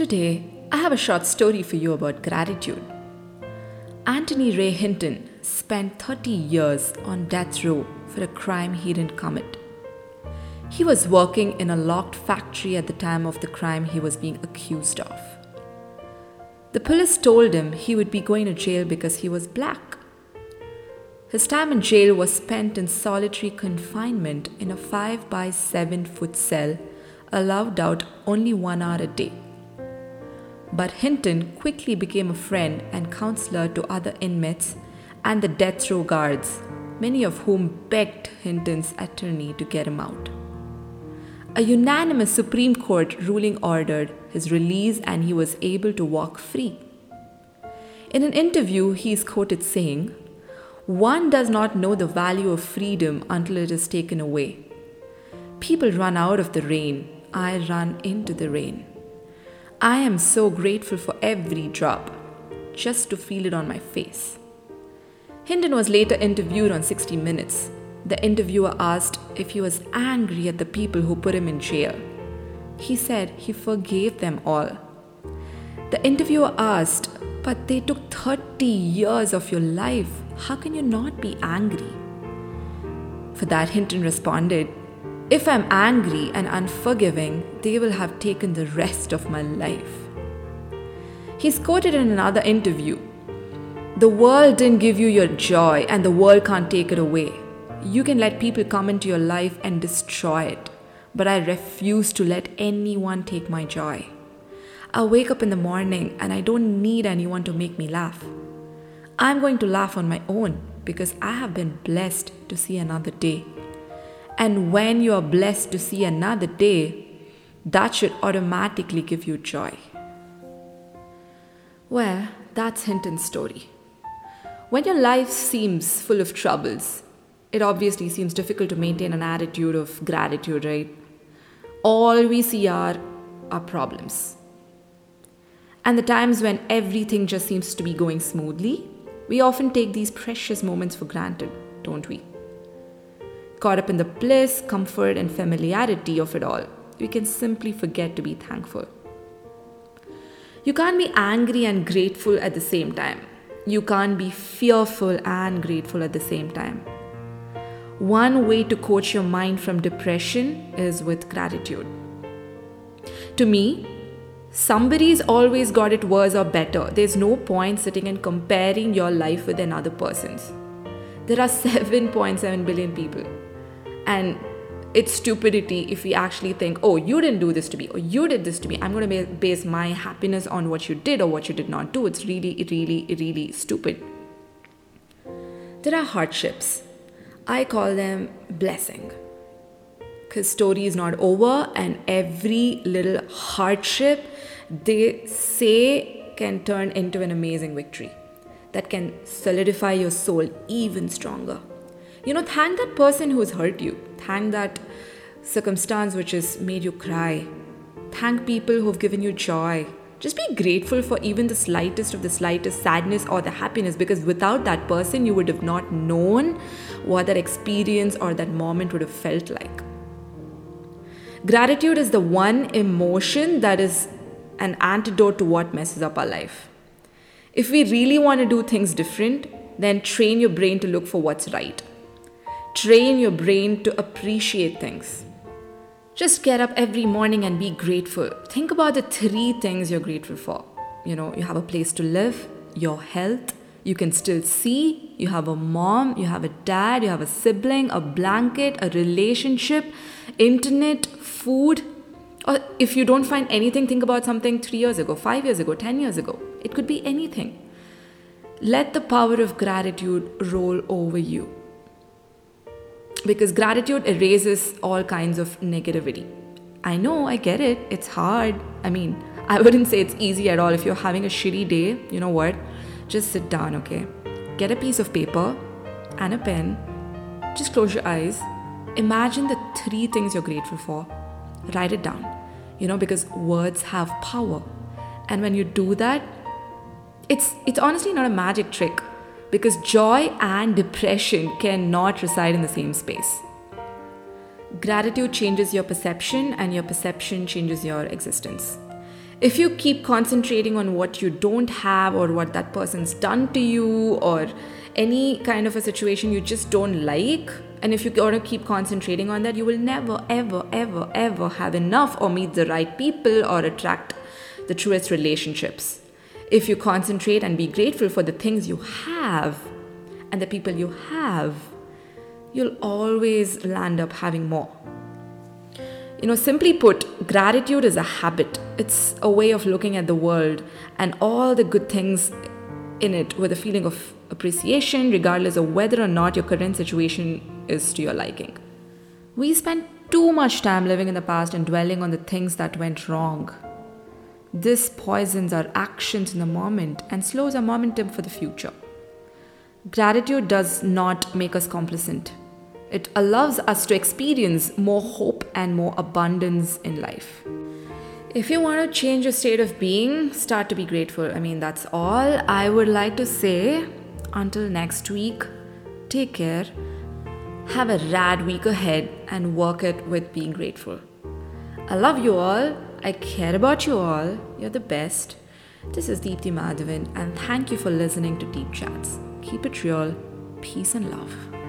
Today, I have a short story for you about gratitude. Anthony Ray Hinton spent 30 years on death row for a crime he didn't commit. He was working in a locked factory at the time of the crime he was being accused of. The police told him he would be going to jail because he was black. His time in jail was spent in solitary confinement in a 5 by 7 foot cell, allowed out only one hour a day. But Hinton quickly became a friend and counselor to other inmates and the death row guards, many of whom begged Hinton's attorney to get him out. A unanimous Supreme Court ruling ordered his release and he was able to walk free. In an interview, he is quoted saying, One does not know the value of freedom until it is taken away. People run out of the rain, I run into the rain. I am so grateful for every drop, just to feel it on my face. Hinton was later interviewed on 60 Minutes. The interviewer asked if he was angry at the people who put him in jail. He said he forgave them all. The interviewer asked, But they took 30 years of your life. How can you not be angry? For that, Hinton responded, if I'm angry and unforgiving, they will have taken the rest of my life. He's quoted in another interview The world didn't give you your joy, and the world can't take it away. You can let people come into your life and destroy it, but I refuse to let anyone take my joy. I wake up in the morning and I don't need anyone to make me laugh. I'm going to laugh on my own because I have been blessed to see another day. And when you are blessed to see another day, that should automatically give you joy. Well, that's Hinton's story. When your life seems full of troubles, it obviously seems difficult to maintain an attitude of gratitude, right? All we see are our problems. And the times when everything just seems to be going smoothly, we often take these precious moments for granted, don't we? Caught up in the bliss, comfort, and familiarity of it all, we can simply forget to be thankful. You can't be angry and grateful at the same time. You can't be fearful and grateful at the same time. One way to coach your mind from depression is with gratitude. To me, somebody's always got it worse or better. There's no point sitting and comparing your life with another person's. There are 7.7 billion people. And it's stupidity if we actually think, oh, you didn't do this to me, or you did this to me. I'm going to base my happiness on what you did or what you did not do. It's really, really, really stupid. There are hardships. I call them blessing. Because story is not over, and every little hardship they say can turn into an amazing victory that can solidify your soul even stronger. You know, thank that person who's hurt you. Thank that circumstance which has made you cry. Thank people who've given you joy. Just be grateful for even the slightest of the slightest sadness or the happiness because without that person, you would have not known what that experience or that moment would have felt like. Gratitude is the one emotion that is an antidote to what messes up our life. If we really want to do things different, then train your brain to look for what's right. Train your brain to appreciate things. Just get up every morning and be grateful. Think about the three things you're grateful for. You know, you have a place to live, your health, you can still see, you have a mom, you have a dad, you have a sibling, a blanket, a relationship, internet, food. Or if you don't find anything, think about something three years ago, five years ago, 10 years ago. It could be anything. Let the power of gratitude roll over you because gratitude erases all kinds of negativity. I know, I get it, it's hard. I mean, I wouldn't say it's easy at all. If you're having a shitty day, you know what? Just sit down, okay? Get a piece of paper and a pen. Just close your eyes. Imagine the three things you're grateful for. Write it down, you know, because words have power. And when you do that, it's, it's honestly not a magic trick because joy and depression cannot reside in the same space. Gratitude changes your perception, and your perception changes your existence. if you keep concentrating on what you don't have or what that person's done to you or any kind of a situation you just don't like and if you want to keep concentrating on that you will never ever ever ever have enough or meet the right people or attract the truest relationships if you concentrate and be grateful for the things you have and the people you have you'll always land up having more you know, simply put, gratitude is a habit. It's a way of looking at the world and all the good things in it with a feeling of appreciation, regardless of whether or not your current situation is to your liking. We spend too much time living in the past and dwelling on the things that went wrong. This poisons our actions in the moment and slows our momentum for the future. Gratitude does not make us complacent. It allows us to experience more hope and more abundance in life. If you want to change your state of being, start to be grateful. I mean, that's all I would like to say. Until next week, take care. Have a rad week ahead and work it with being grateful. I love you all. I care about you all. You're the best. This is Deepthi Madhavan, and thank you for listening to Deep Chats. Keep it real. Peace and love.